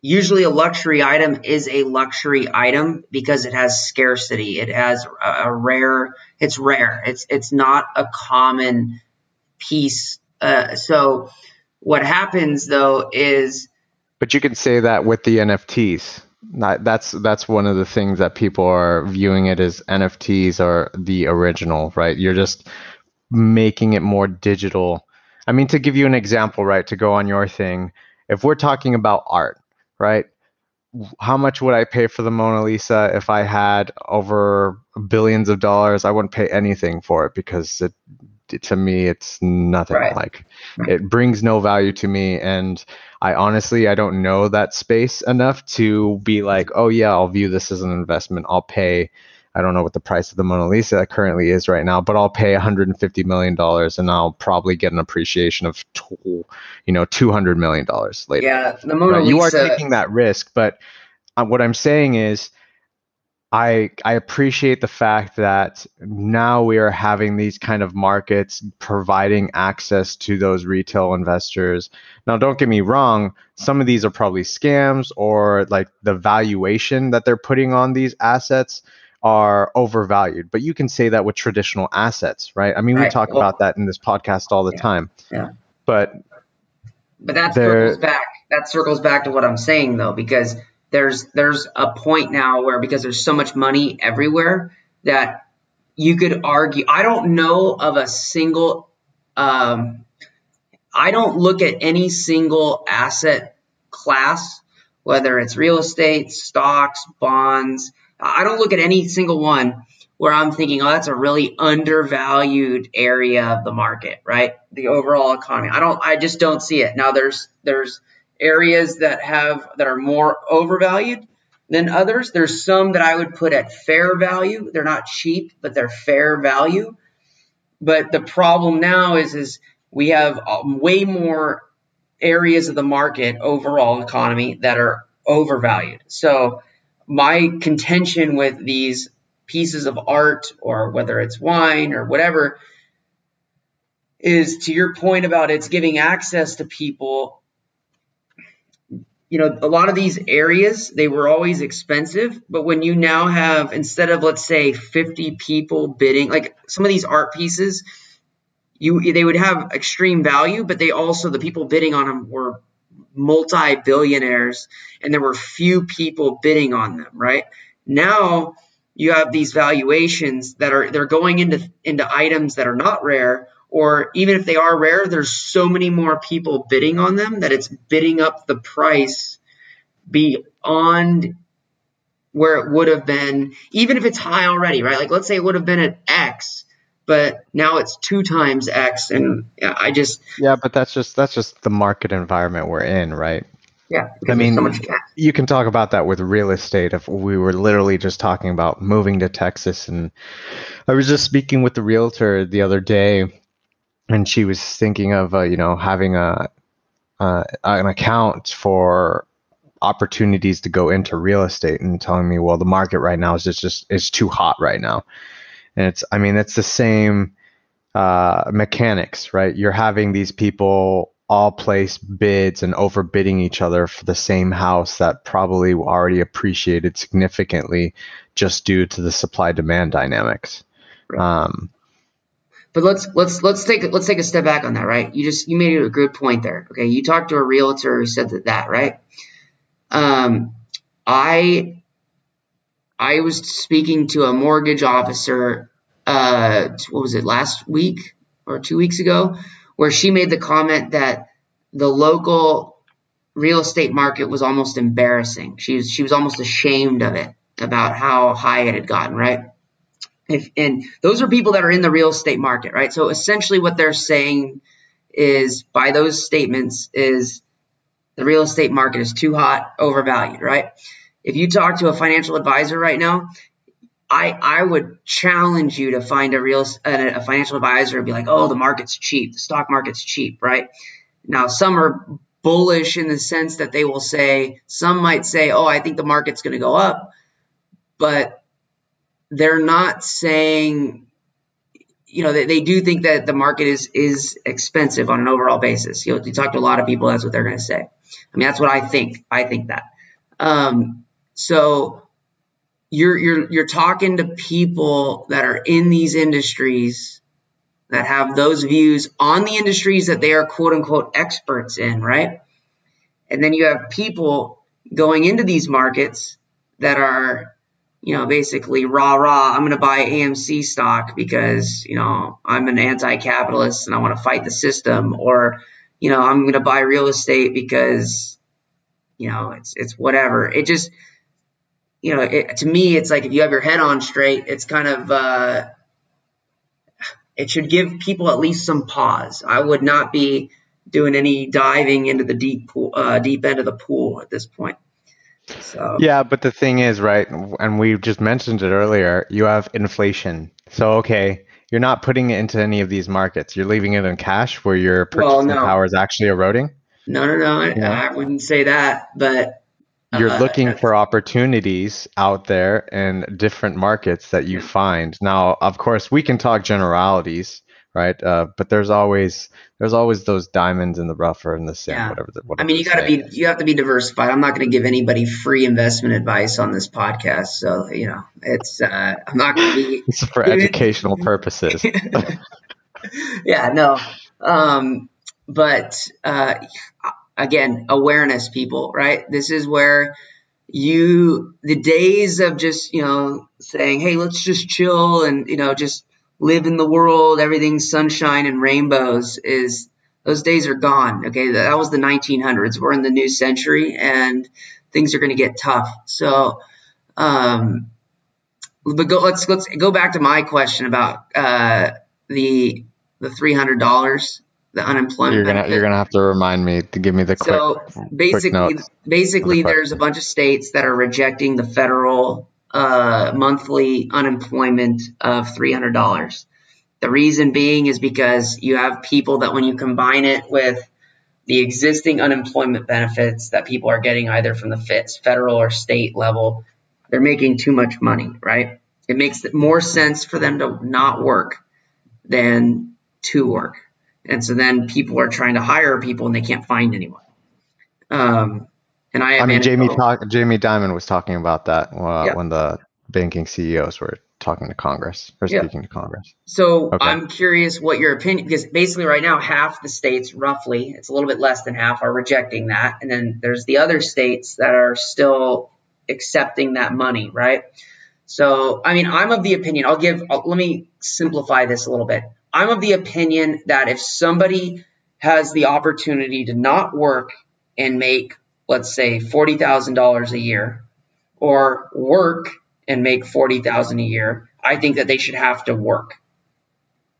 usually a luxury item is a luxury item because it has scarcity. It has a, a rare, it's rare. It's, it's not a common piece. Uh, so what happens though is but you can say that with the NFTs. That's that's one of the things that people are viewing it as NFTs are the original, right? You're just making it more digital. I mean, to give you an example, right, to go on your thing, if we're talking about art, right? How much would I pay for the Mona Lisa if I had over billions of dollars? I wouldn't pay anything for it because it to me it's nothing right. like it brings no value to me and i honestly i don't know that space enough to be like oh yeah i'll view this as an investment i'll pay i don't know what the price of the mona lisa currently is right now but i'll pay 150 million dollars and i'll probably get an appreciation of you know 200 million dollars later yeah the mona right? lisa you are taking that risk but uh, what i'm saying is I I appreciate the fact that now we are having these kind of markets providing access to those retail investors. Now, don't get me wrong; some of these are probably scams, or like the valuation that they're putting on these assets are overvalued. But you can say that with traditional assets, right? I mean, right. we talk well, about that in this podcast all the yeah, time. Yeah. But but that circles back. That circles back to what I'm saying though, because there's there's a point now where because there's so much money everywhere that you could argue. I don't know of a single. Um, I don't look at any single asset class, whether it's real estate, stocks, bonds. I don't look at any single one where I'm thinking, oh, that's a really undervalued area of the market, right? The overall economy. I don't. I just don't see it. Now there's there's areas that have that are more overvalued than others. There's some that I would put at fair value. They're not cheap, but they're fair value. But the problem now is is we have um, way more areas of the market overall economy that are overvalued. So my contention with these pieces of art or whether it's wine or whatever is to your point about it's giving access to people you know, a lot of these areas, they were always expensive, but when you now have, instead of, let's say, 50 people bidding, like some of these art pieces, you they would have extreme value, but they also, the people bidding on them were multi-billionaires and there were few people bidding on them, right? Now you have these valuations that are they're going into into items that are not rare or even if they are rare, there's so many more people bidding on them that it's bidding up the price beyond where it would have been, even if it's high already, right? Like let's say it would have been at X, but now it's two times X, and I just yeah, but that's just that's just the market environment we're in, right? Yeah, I mean, so you can talk about that with real estate. If we were literally just talking about moving to Texas, and I was just speaking with the realtor the other day, and she was thinking of uh, you know having a uh, an account for opportunities to go into real estate and telling me well the market right now is just just is too hot right now. And it's i mean it's the same uh, mechanics right? You're having these people all place bids and overbidding each other for the same house that probably already appreciated significantly just due to the supply demand dynamics um, but let's let's let's take let's take a step back on that, right? You just you made a good point there. Okay, you talked to a realtor who said that, that right? Um, I I was speaking to a mortgage officer. Uh, what was it last week or two weeks ago, where she made the comment that the local real estate market was almost embarrassing. She was she was almost ashamed of it about how high it had gotten, right? If, and those are people that are in the real estate market, right? So essentially, what they're saying is by those statements is the real estate market is too hot, overvalued, right? If you talk to a financial advisor right now, I I would challenge you to find a real a, a financial advisor and be like, oh, the market's cheap, the stock market's cheap, right? Now some are bullish in the sense that they will say, some might say, oh, I think the market's going to go up, but they're not saying you know they, they do think that the market is is expensive on an overall basis. You know you talk to a lot of people that's what they're going to say. I mean that's what i think i think that. Um, so you're you're you're talking to people that are in these industries that have those views on the industries that they are quote unquote experts in right? And then you have people going into these markets that are you know, basically rah rah, I'm going to buy AMC stock because, you know, I'm an anti capitalist and I want to fight the system. Or, you know, I'm going to buy real estate because, you know, it's, it's whatever. It just, you know, it, to me, it's like if you have your head on straight, it's kind of, uh, it should give people at least some pause. I would not be doing any diving into the deep pool, uh, deep end of the pool at this point. So yeah, but the thing is, right, and we just mentioned it earlier. You have inflation, so okay, you're not putting it into any of these markets. You're leaving it in cash, where your purchasing well, no. power is actually eroding. No, no, no, I, I wouldn't say that, but you're uh, looking for opportunities out there in different markets that you find. Now, of course, we can talk generalities, right? Uh, but there's always there's always those diamonds in the rough or in the sand, yeah. whatever. The, whatever I mean, you got to be you have to be diversified. I'm not going to give anybody free investment advice on this podcast, so you know, it's uh, I'm not going to be. (laughs) it's for educational purposes. (laughs) yeah, no, um, but uh, again, awareness, people, right? This is where you the days of just you know saying, hey, let's just chill and you know just live in the world, everything's sunshine and rainbows is those days are gone. Okay, that was the 1900s. We're in the new century, and things are going to get tough. So, um, but go, let's let's go back to my question about uh, the the three hundred dollars, the unemployment. You're gonna benefit. you're gonna have to remind me to give me the quick. So basically, quick basically, the there's a bunch of states that are rejecting the federal uh, monthly unemployment of $300. The reason being is because you have people that when you combine it with the existing unemployment benefits that people are getting either from the federal or state level, they're making too much money, right? It makes more sense for them to not work than to work. And so then people are trying to hire people and they can't find anyone. Um, And I, I mean, Jamie talk, Jamie Dimon was talking about that uh, Yeah. when the banking CEOs were talking to Congress or Yeah. speaking to Congress. So Okay. I'm curious what your opinion because basically right now half the states roughly it's a little bit less than half are rejecting that and then there's the other states that are still accepting that money right so I mean I'm of the opinion I'll give I'll, let me simplify this a little bit I'm of the opinion that if somebody has the opportunity to not work and make let's say $40,000 a year or work and make 40,000 a year, I think that they should have to work.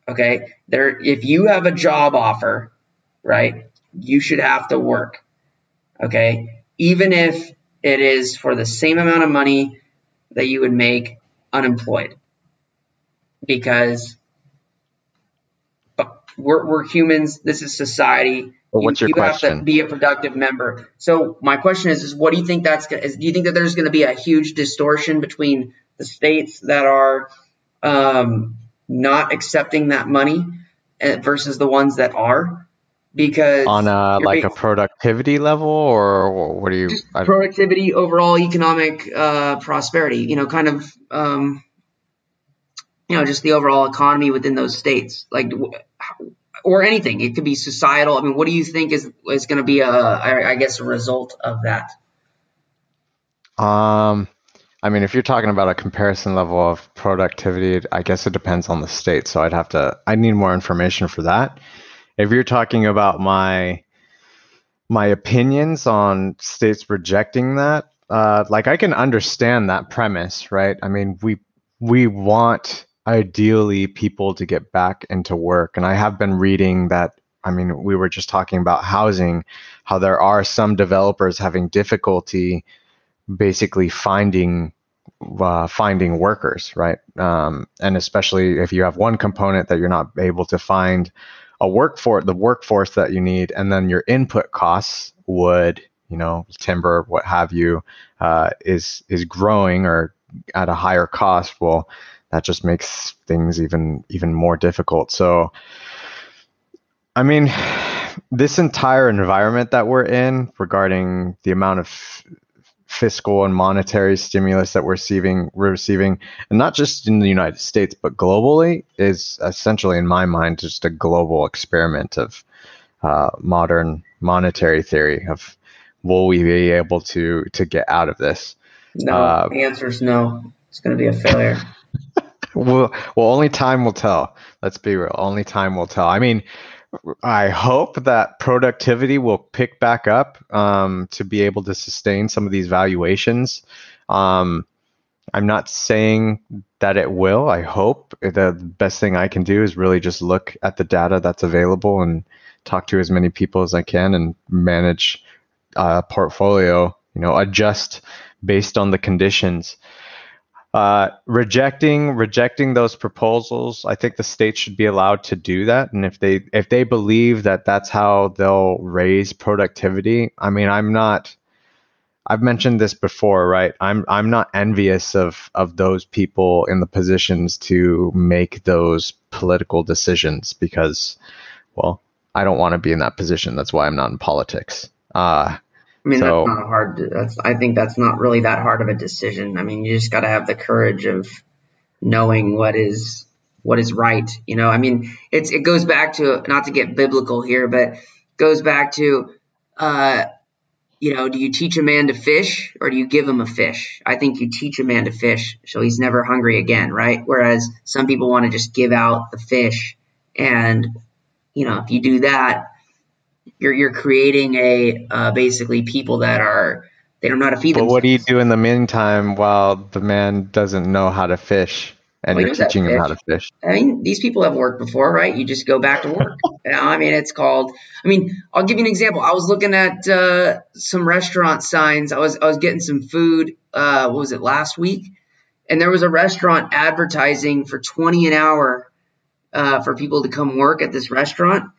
Okay? There if you have a job offer, right? You should have to work. Okay? Even if it is for the same amount of money that you would make unemployed. Because we're, we're humans. This is society. What's you, your you have to question? be a productive member. So my question is, is what do you think that's going? to Do you think that there's going to be a huge distortion between the states that are um, not accepting that money uh, versus the ones that are? Because On a like a productivity level, or what do you? productivity, overall economic uh, prosperity. You know, kind of. Um, you know, just the overall economy within those states, like, or anything. It could be societal. I mean, what do you think is is going to be a, I guess, a result of that? Um, I mean, if you're talking about a comparison level of productivity, I guess it depends on the state. So I'd have to, I need more information for that. If you're talking about my my opinions on states rejecting that, uh, like I can understand that premise, right? I mean, we we want ideally people to get back into work, and I have been reading that. I mean, we were just talking about housing, how there are some developers having difficulty basically finding uh, finding workers, right? Um, and especially if you have one component that you're not able to find a workforce, the workforce that you need, and then your input costs, wood, you know, timber, what have you, uh, is is growing or at a higher cost. Well, that just makes things even even more difficult. So, I mean, this entire environment that we're in regarding the amount of fiscal and monetary stimulus that we're receiving, we're receiving, and not just in the United States but globally, is essentially, in my mind, just a global experiment of uh, modern monetary theory of will we be able to to get out of this? No, Uh, the answer is no. It's going to be a failure. (laughs) Well, well, only time will tell. Let's be real. Only time will tell. I mean, I hope that productivity will pick back up um, to be able to sustain some of these valuations. Um, I'm not saying that it will. I hope the best thing I can do is really just look at the data that's available and talk to as many people as I can and manage a portfolio. You know, adjust based on the conditions. Uh, rejecting rejecting those proposals, I think the state should be allowed to do that. And if they if they believe that that's how they'll raise productivity, I mean, I'm not. I've mentioned this before, right? I'm I'm not envious of of those people in the positions to make those political decisions because, well, I don't want to be in that position. That's why I'm not in politics. Uh, I mean, So- that's not a hard. That's I think that's not really that hard of a decision. I mean, you just got to have the courage of knowing what is what is right. You know, I mean, it's it goes back to not to get biblical here, but goes back to, uh, you know, do you teach a man to fish or do you give him a fish? I think you teach a man to fish, so he's never hungry again, right? Whereas some people want to just give out the fish, and you know, if you do that, you're you're creating a uh, basically people that are they don't know how to feed but themselves. what do you do in the meantime while the man doesn't know how to fish and Well, you're knows how to teaching him how to fish. fish? I mean, these people have worked before, right? You just go back to work. (laughs) You know, I mean, it's called. I mean, I'll give you an example. I was looking at uh, some restaurant signs. I was I was getting some food. Uh, what was it last week? And there was a restaurant advertising for twenty an hour uh, for people to come work at this restaurant.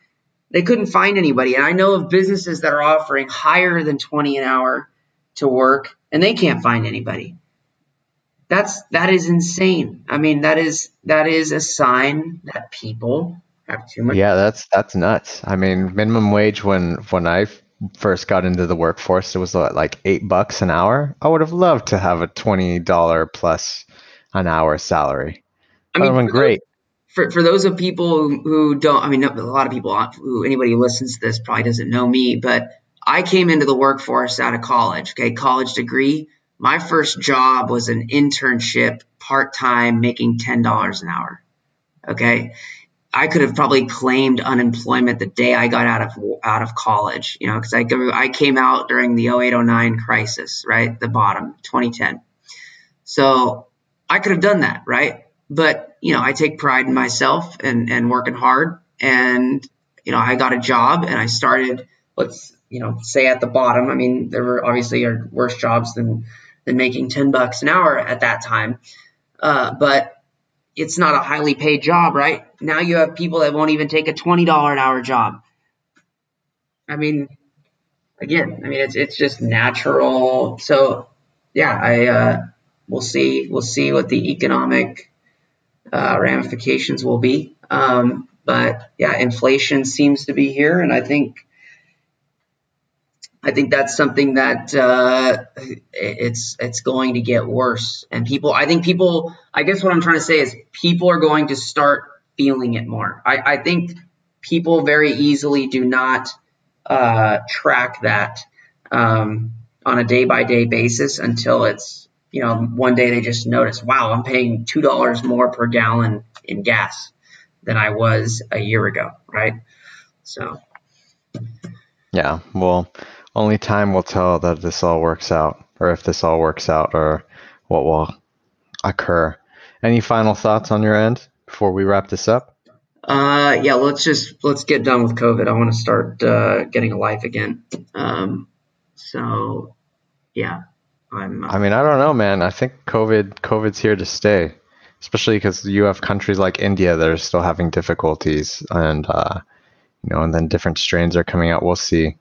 They couldn't find anybody, and I know of businesses that are offering higher than twenty an hour to work, and they can't find anybody. That's that is insane. I mean, that is that is a sign that people have too much. Yeah, that's that's nuts. I mean, minimum wage when when I first got into the workforce, it was uh, like eight bucks an hour. I would have loved to have a twenty dollar plus an hour salary. I mean, been great. For, for those of people who, don't, I mean, a lot of people who anybody who listens to this probably doesn't know me, but I came into the workforce out of college. Okay, college degree. My first job was an internship, part time, making ten dollars an hour. Okay, I could have probably claimed unemployment the day I got out of out of college, you know, because I I came out during the 0809 crisis, right, the bottom, 2010. So I could have done that, right? But you know, I take pride in myself and and working hard, and you know, I got a job and I started. Let's you know say at the bottom. I mean, there were obviously are worse jobs than than making 10 bucks an hour at that time, uh, but it's not a highly paid job, right? Now you have people that won't even take a $20 an hour job. I mean, again, I mean, it's, it's just natural. So yeah, I, uh, we'll see, we'll see what the economic, uh, ramifications will be. Um, but yeah, inflation seems to be here. And I think, I think that's something that uh, it's it's going to get worse. And people, I think people, I guess what I'm trying to say is people are going to start feeling it more. I, I think people very easily do not uh, track that um, on a day by day basis until it's you know one day they just notice, wow, I'm paying two dollars more per gallon in gas than I was a year ago, right? So. Yeah, well, only time will tell that this all works out, or if this all works out, or what will occur. Any final thoughts on your end before we wrap this up? Uh, yeah, let's just let's get done with COVID. I want to start uh, getting a life again. Um, so, yeah, I'm. Uh, I mean, I don't know, man. I think COVID COVID's here to stay, especially because you have countries like India that are still having difficulties, and uh, you know, and then different strains are coming out. We'll see.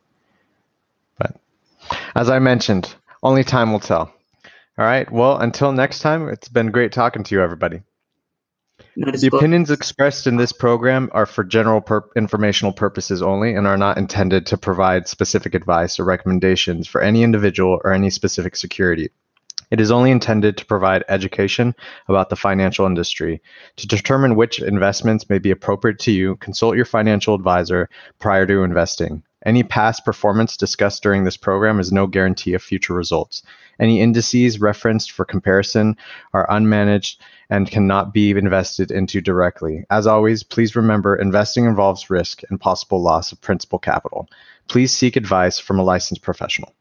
But as I mentioned, only time will tell. All right. Well, until next time, it's been great talking to you, everybody. The opinions expressed in this program are for general pur- informational purposes only and are not intended to provide specific advice or recommendations for any individual or any specific security. It is only intended to provide education about the financial industry. To determine which investments may be appropriate to you, consult your financial advisor prior to investing. Any past performance discussed during this program is no guarantee of future results. Any indices referenced for comparison are unmanaged and cannot be invested into directly. As always, please remember investing involves risk and possible loss of principal capital. Please seek advice from a licensed professional.